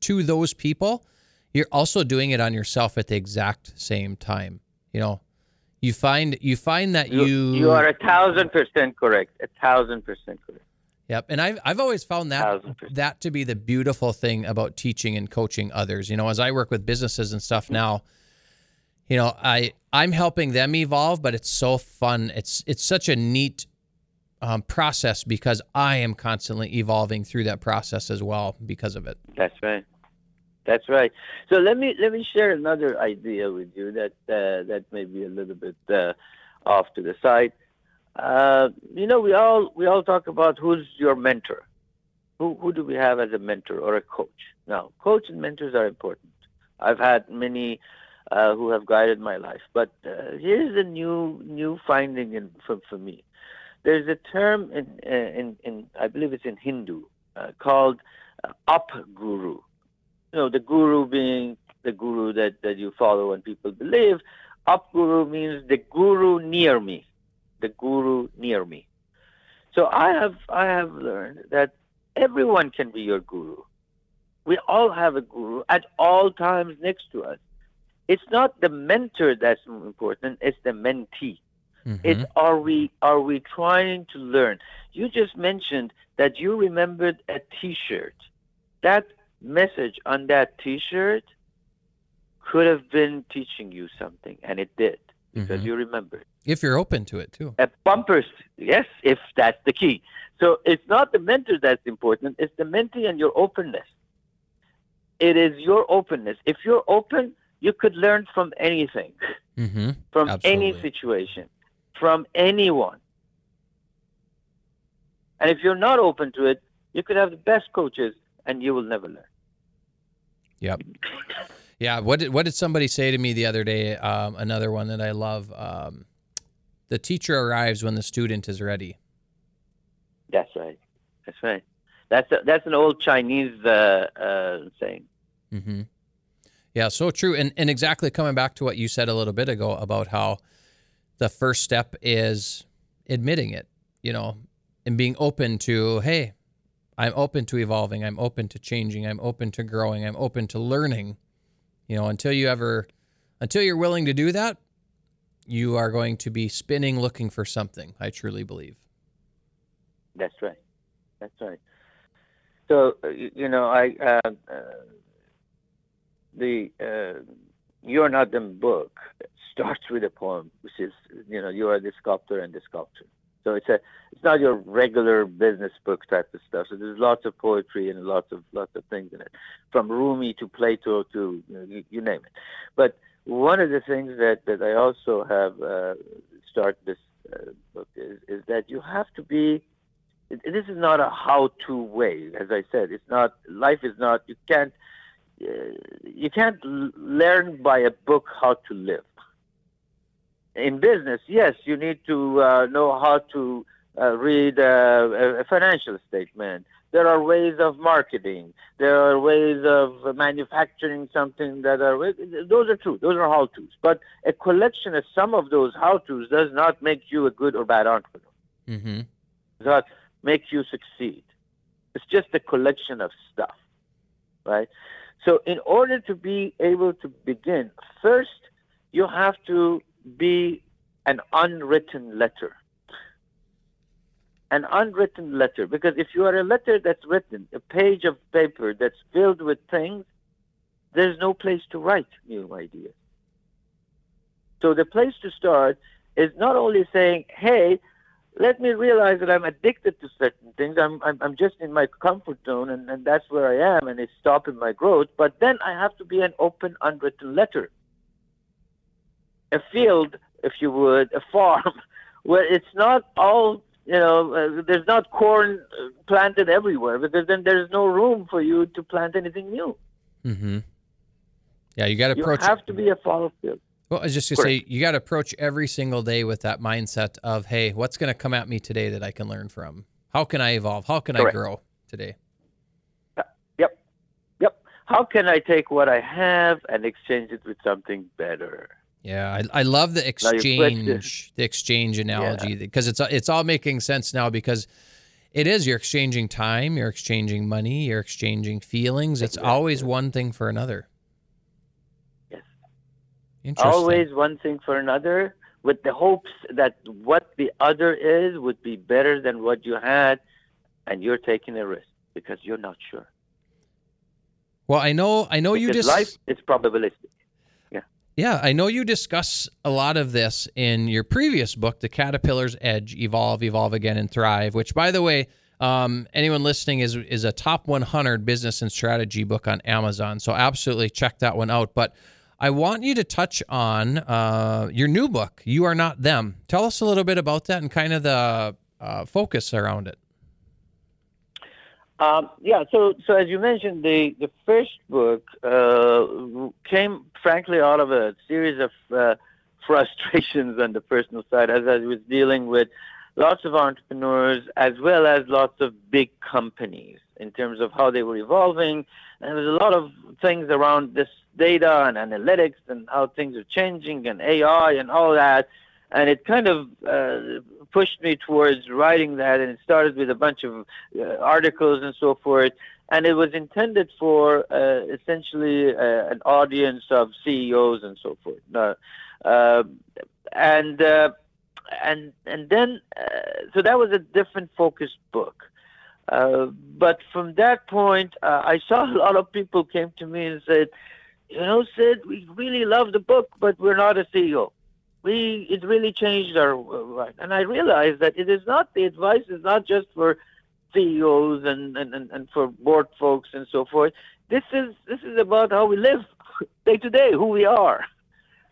Speaker 1: to those people, you're also doing it on yourself at the exact same time. You know, you find you find that you
Speaker 2: you, you are a thousand percent correct. A thousand percent correct.
Speaker 1: Yep, and I've I've always found that that to be the beautiful thing about teaching and coaching others. You know, as I work with businesses and stuff now, you know, I I'm helping them evolve, but it's so fun. It's it's such a neat um, process because I am constantly evolving through that process as well because of it.
Speaker 2: That's right. That's right. So let me let me share another idea with you that uh, that may be a little bit uh, off to the side. Uh, you know, we all we all talk about who's your mentor. Who who do we have as a mentor or a coach? Now, coach and mentors are important. I've had many uh, who have guided my life, but uh, here's a new new finding in, for for me. There's a term in in, in I believe it's in Hindu uh, called uh, up guru. You know, the guru being the guru that, that you follow and people believe. Upaguru means the guru near me the guru near me. So I have I have learned that everyone can be your guru. We all have a guru at all times next to us. It's not the mentor that's important, it's the mentee. Mm-hmm. It's are we are we trying to learn? You just mentioned that you remembered a t-shirt. That message on that t-shirt could have been teaching you something and it did because mm-hmm. you remembered.
Speaker 1: If you're open to it too.
Speaker 2: At bumpers, yes, if that's the key. So it's not the mentor that's important, it's the mentee and your openness. It is your openness. If you're open, you could learn from anything, mm-hmm. from Absolutely. any situation, from anyone. And if you're not open to it, you could have the best coaches and you will never learn.
Speaker 1: Yep. Yeah. What did what did somebody say to me the other day? Um, another one that I love. Um, the teacher arrives when the student is ready.
Speaker 2: That's right. That's right. That's a, that's an old Chinese uh, uh, saying.
Speaker 1: Mm-hmm. Yeah, so true. And and exactly coming back to what you said a little bit ago about how the first step is admitting it, you know, and being open to, hey, I'm open to evolving, I'm open to changing, I'm open to growing, I'm open to learning. You know, until you ever until you're willing to do that, you are going to be spinning looking for something. I truly believe.
Speaker 2: That's right. That's right. So uh, you know, I uh, uh, the uh, "You're Not Them" book starts with a poem, which is you know, you are the sculptor and the sculpture. So it's a it's not your regular business book type of stuff. So there's lots of poetry and lots of lots of things in it, from Rumi to Plato to you, know, you, you name it. But one of the things that, that I also have uh, started this uh, book is, is that you have to be. This is not a how-to way, as I said. It's not. Life is not. You can't. Uh, you can't learn by a book how to live. In business, yes, you need to uh, know how to uh, read uh, a financial statement there are ways of marketing. There are ways of manufacturing something that are, those are true. Those are how to's. But a collection of some of those how to's does not make you a good or bad entrepreneur. Mm-hmm. Does not make you succeed. It's just a collection of stuff, right? So, in order to be able to begin, first you have to be an unwritten letter an unwritten letter. Because if you are a letter that's written, a page of paper that's filled with things, there's no place to write new ideas. So the place to start is not only saying, hey, let me realize that I'm addicted to certain things. I'm, I'm, I'm just in my comfort zone and, and that's where I am and it's stopping my growth. But then I have to be an open, unwritten letter. A field, if you would, a farm, where it's not all you know, uh, there's not corn uh, planted everywhere because then there's no room for you to plant anything new.
Speaker 1: Mm-hmm. Yeah, you got to approach.
Speaker 2: You have to be a follow field.
Speaker 1: Well, I was just gonna say you got to approach every single day with that mindset of, hey, what's going to come at me today that I can learn from? How can I evolve? How can
Speaker 2: Correct.
Speaker 1: I grow today?
Speaker 2: Uh, yep, yep. How can I take what I have and exchange it with something better?
Speaker 1: Yeah, I, I love the
Speaker 2: Now you flip
Speaker 1: exchange, the exchange analogy because it's it's all making sense now because it is you're exchanging time, you're exchanging money, you're exchanging feelings. It's always one thing for another.
Speaker 2: Yes.
Speaker 1: Interesting.
Speaker 2: Always one thing for another, with the hopes that what the other is would be better than what you had, and you're taking a risk because you're not sure.
Speaker 1: Well, I know I know you just
Speaker 2: life is probabilistic.
Speaker 1: Yeah, I know you discuss a lot of this in your previous book, The Caterpillar's Edge: Evolve, Evolve Again, and Thrive. Which, by the way, um, anyone listening is is a top 100 business and strategy book on Amazon. So absolutely check that one out. But I want you to touch on uh, your new book, You Are Not Them. Tell us a little bit about that and kind of the uh, focus around it.
Speaker 2: Um, yeah, so so as you mentioned, the the first book uh, came frankly out of a series of uh, frustrations on the personal side, as I was dealing with lots of entrepreneurs as well as lots of big companies in terms of how they were evolving. And there's a lot of things around this data and analytics and how things are changing and AI and all that. And it kind of uh, pushed me towards writing that. And it started with a bunch of uh, articles and so forth. And it was intended for uh, essentially uh, an audience of CEOs and so forth. Uh, and uh, and and then so that was a different focused book. But from that point, I saw a lot of people came to me and said, "You know, Sid, we really love the book, but we're not a CEO. We it really changed our right." And I realized that it is not the advice is not just for CEOs and, and, and, and for board folks and so forth. This is this is about how we live day to day, who we are.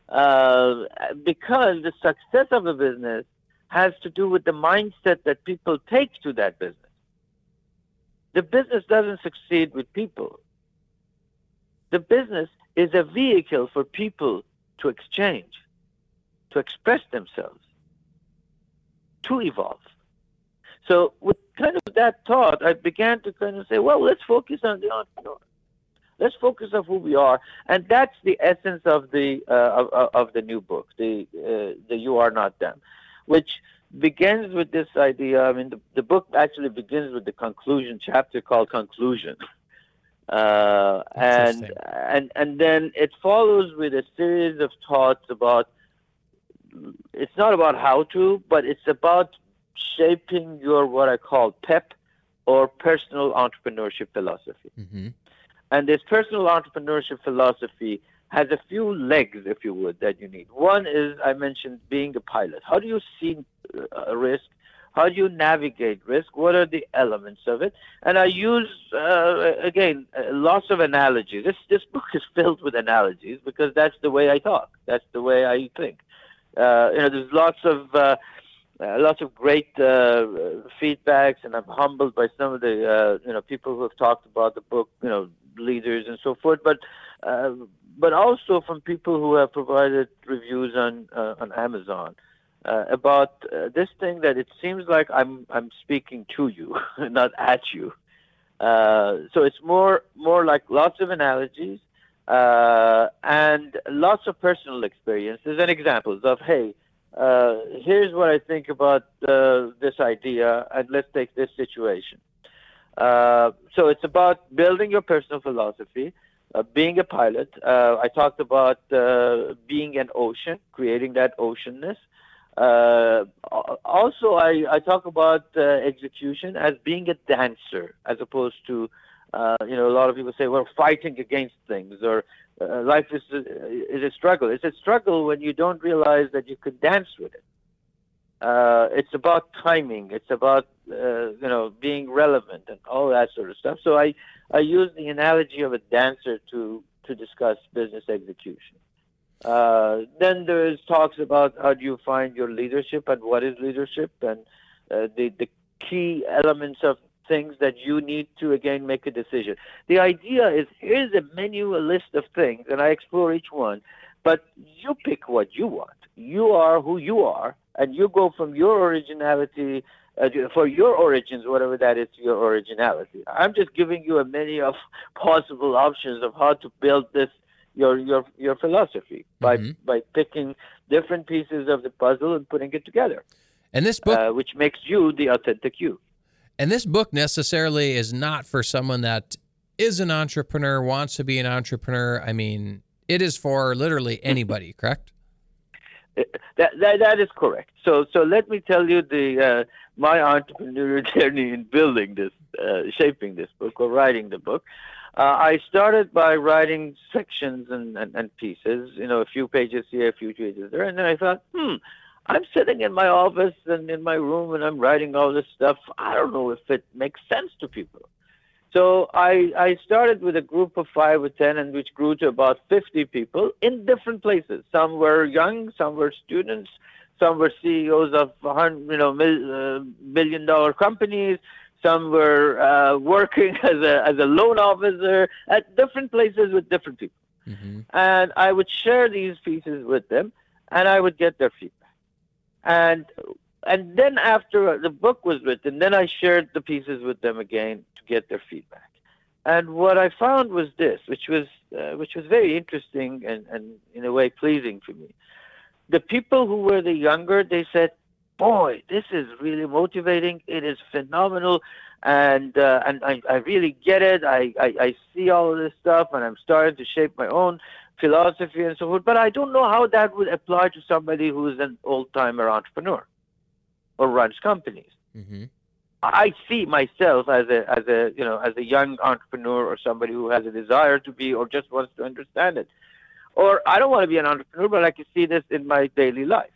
Speaker 2: Uh, because the success of a business has to do with the mindset that people take to that business. The business doesn't succeed with people. The business is a vehicle for people to exchange, to express themselves, to evolve. So, with kind of that thought, I began to kind of say, well, let's focus on the entrepreneur. Let's focus on who we are, and that's the essence of the uh, of, of the new book, the uh, the You Are Not Them, which begins with this idea. I mean, the, the book actually begins with the conclusion chapter called Conclusion, uh, and and and then it follows with a series of thoughts about. It's not about how to, but it's about shaping your what I call PEP, or personal entrepreneurship philosophy.
Speaker 1: hmm
Speaker 2: And this personal entrepreneurship philosophy has a few legs, if you would, that you need. One is I mentioned being a pilot. How do you see uh, risk? How do you navigate risk? What are the elements of it? And I use uh, again uh, lots of analogies. This this book is filled with analogies because that's the way I talk. That's the way I think. Uh, you know, there's lots of uh, uh, lots of great uh, feedbacks, and I'm humbled by some of the uh, you know people who have talked about the book, you know, leaders and so forth. But uh, but also from people who have provided reviews on on Amazon about this thing that it seems like I'm I'm speaking to you, not at you. So it's more more like lots of analogies uh, and lots of personal experiences and examples of hey uh, here's what I think about uh, this idea, and let's take this situation. Uh, so it's about building your personal philosophy, uh, being a pilot. Uh, I talked about being an ocean, creating that oceanness. Also, I, I talk about execution as being a dancer, as opposed to, uh, you know, a lot of people say, well, fighting against things or uh, life is a, is a struggle. It's a struggle when you don't realize that you can dance with it. Uh, it's about timing. It's about uh, you know being relevant and all that sort of stuff. So I I use the analogy of a dancer to to discuss business execution. Uh, then there's talks about how do you find your leadership and what is leadership and uh, the the key elements of things that you need to again make a decision. The idea is here's a menu, a list of things, and I explore each one, but you pick what you want. You are who you are, and you go from your originality uh, for your origins, whatever that is, to your originality. I'm just giving you a many of possible options of how to build this your your your philosophy by mm-hmm. by picking different pieces of the puzzle and putting it together.
Speaker 1: And this book,
Speaker 2: uh, which makes you the authentic you.
Speaker 1: And this book necessarily is not for someone that is an entrepreneur, wants to be an entrepreneur. I mean, it is for literally anybody, correct?
Speaker 2: Uh, that, that that is correct. So so let me tell you the uh, my entrepreneurial journey in building this, uh, shaping this book or writing the book. Uh, I started by writing sections and, and, and, pieces, you know, a few pages here, a few pages there, and then I thought, hmm, I'm sitting in my office and in my room and I'm writing all this stuff. I don't know if it makes sense to people. So I, I started with a group of five or ten, and which grew to about 50 people in different places. Some were young, some were students, some were CEOs of you know uh, million dollar companies. Some were uh, working as a as a loan officer at different places with different people. Mm-hmm. And I would share these pieces with them, and I would get their feedback. And and then after the book was written, then I shared the pieces with them again to get their feedback. And what I found was this, which was uh, which was very interesting and, and in a way pleasing for me the people who were the younger, they said, "Boy, this is really motivating. It is phenomenal." and uh, and I, I really get it. I, I, I see all of this stuff, and I'm starting to shape my own philosophy and so forth. But I don't know how that would apply to somebody who's an old timer entrepreneur or runs companies. Mm-hmm. I see myself as a as a you know as a young entrepreneur or somebody who has a desire to be or just wants to understand it. Or I don't want to be an entrepreneur, but I can see this in my daily life.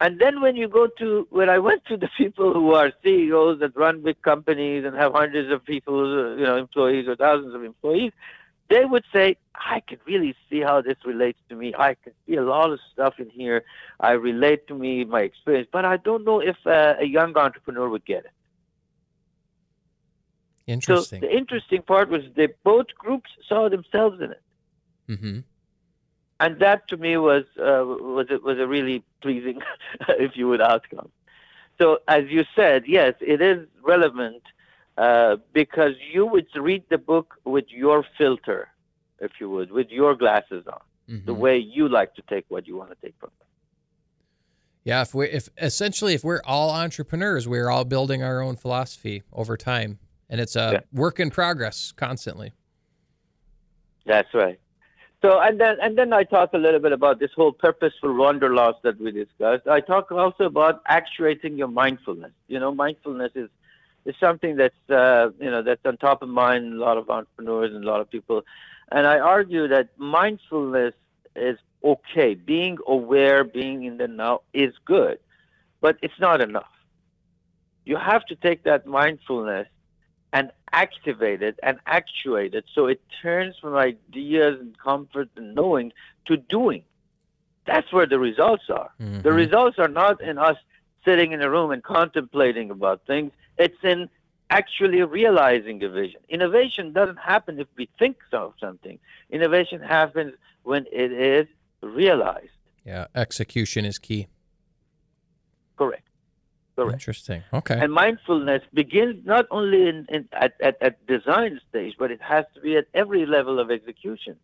Speaker 2: And then when you go to, when I went to the people who are CEOs that run big companies and have hundreds of people, you know, employees or thousands of employees, they would say, I can really see how this relates to me. I can see a lot of stuff in here. I relate to me, my experience, but I don't know if uh, a young entrepreneur would get it.
Speaker 1: Interesting.
Speaker 2: So the interesting part was that both groups saw themselves in it. Mm-hmm and that to me was uh, was a, was a really pleasing, if you would, outcome. So as you said, yes, it is relevant uh, because you would read the book with your filter, if you would, with your glasses on, mm-hmm. the way you like to take what you want to take from it.
Speaker 1: Yeah, if we if essentially if we're all entrepreneurs, we're all building our own philosophy over time, and it's a yeah. work in progress constantly.
Speaker 2: That's right. So and then and then I talk a little bit about this whole purposeful wanderlust that we discussed. I talk also about actuating your mindfulness. You know, mindfulness is is something that's uh, you know that's on top of mind a lot of entrepreneurs and a lot of people. And I argue that mindfulness is okay. Being aware, being in the now is good, but it's not enough. You have to take that mindfulness and activate it and actuate it so it turns from ideas and comfort and knowing to doing. That's where the results are. Mm-hmm. The results are not in us sitting in a room and contemplating about things. It's in actually realizing a vision. Innovation doesn't happen if we think of something. Innovation happens when it is realized.
Speaker 1: Yeah, execution is key.
Speaker 2: Correct.
Speaker 1: Correct. Interesting. Okay.
Speaker 2: And mindfulness begins not only in, in at, at, at design stage, but it has to be at every level of execution.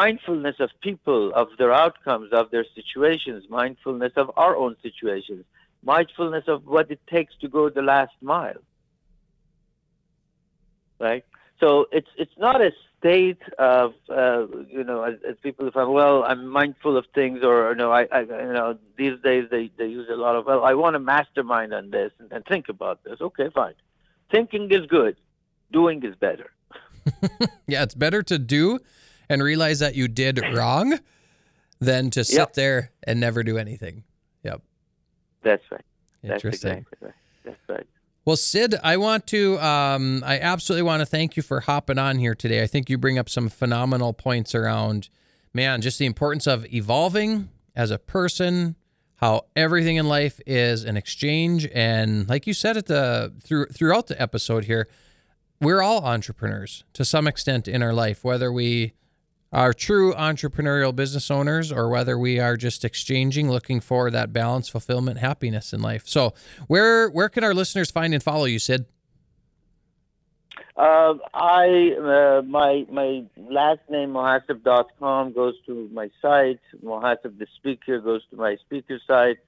Speaker 2: Mindfulness of people, of their outcomes, of their situations, mindfulness of our own situations, mindfulness of what it takes to go the last mile. Right? So it's it's not a state of uh, you know as, as people find well I'm mindful of things or you know I, I you know these days they, they use a lot of well I want to mastermind on this and, and think about this. Okay, fine. Thinking is good. Doing is better.
Speaker 1: yeah, it's better to do and realize that you did wrong than to sit yep. there and never do anything. Yep.
Speaker 2: That's right.
Speaker 1: Interesting.
Speaker 2: That's exactly right. That's right.
Speaker 1: Well, Sid, I want to, um, I absolutely want to thank you for hopping on here today. I think you bring up some phenomenal points around, man, just the importance of evolving as a person, how everything in life is an exchange, and like you said at the through throughout the episode here, we're all entrepreneurs to some extent in our life, whether we are true entrepreneurial business owners or whether we are just exchanging looking for that balance fulfillment happiness in life so where where can our listeners find and follow you sid
Speaker 2: uh, I uh, my my last name mohasseb.com goes to my site. Mohasseb the speaker goes to my speaker site.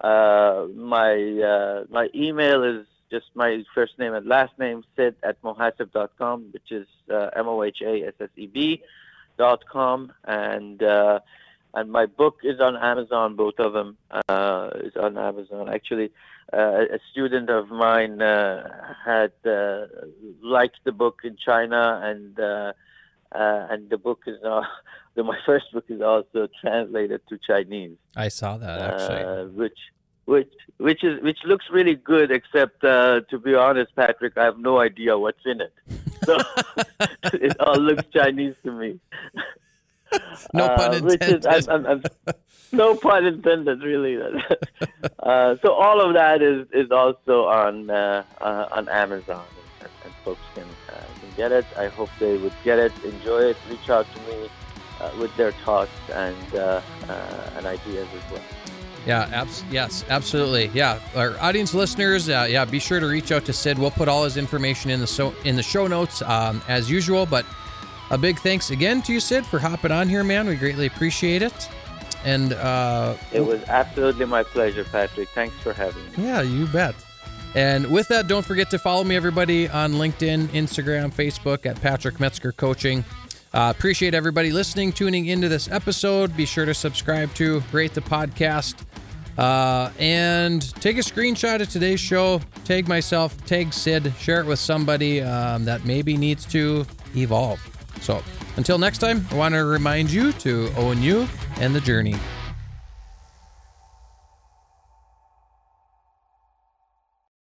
Speaker 2: Uh, my uh, my email is just my first name and last name sid at mohasseb.com, which is uh, m o h a s s e b dot com and uh, and my book is on Amazon. Both of them uh, is on Amazon. Actually, uh, a student of mine uh, had uh, liked the book in China, and uh, uh, and the book is now. my first book is also translated to Chinese.
Speaker 1: I saw that actually,
Speaker 2: which which which is which looks really good. Except uh, to be honest, Patrick, I have no idea what's in it. So it all looks Chinese to me.
Speaker 1: no pun uh, intended. Is, I'm, I'm,
Speaker 2: I'm, no pun intended, really. uh, so all of that is is also on uh, uh on Amazon, and, and folks can uh, can get it. I hope they would get it, enjoy it, reach out to me uh, with their thoughts and and ideas as well.
Speaker 1: Yeah, abs- yes, absolutely. Yeah, our audience listeners, uh, yeah, be sure to reach out to Sid. We'll put all his information in the so in the show notes um, as usual. But a big thanks again to you, Sid, for hopping on here, man. We greatly appreciate it. And uh,
Speaker 2: it was absolutely my pleasure, Patrick. Thanks for having me.
Speaker 1: Yeah, you bet. And with that, don't forget to follow me, everybody, on LinkedIn, Instagram, Facebook at Patrick Metzger Coaching. Uh, appreciate everybody listening, tuning into this episode. Be sure to subscribe to, rate the podcast, uh, and take a screenshot of today's show. Tag myself, tag Sid, share it with somebody um, that maybe needs to evolve. So until next time, I want to remind you to own you and the journey.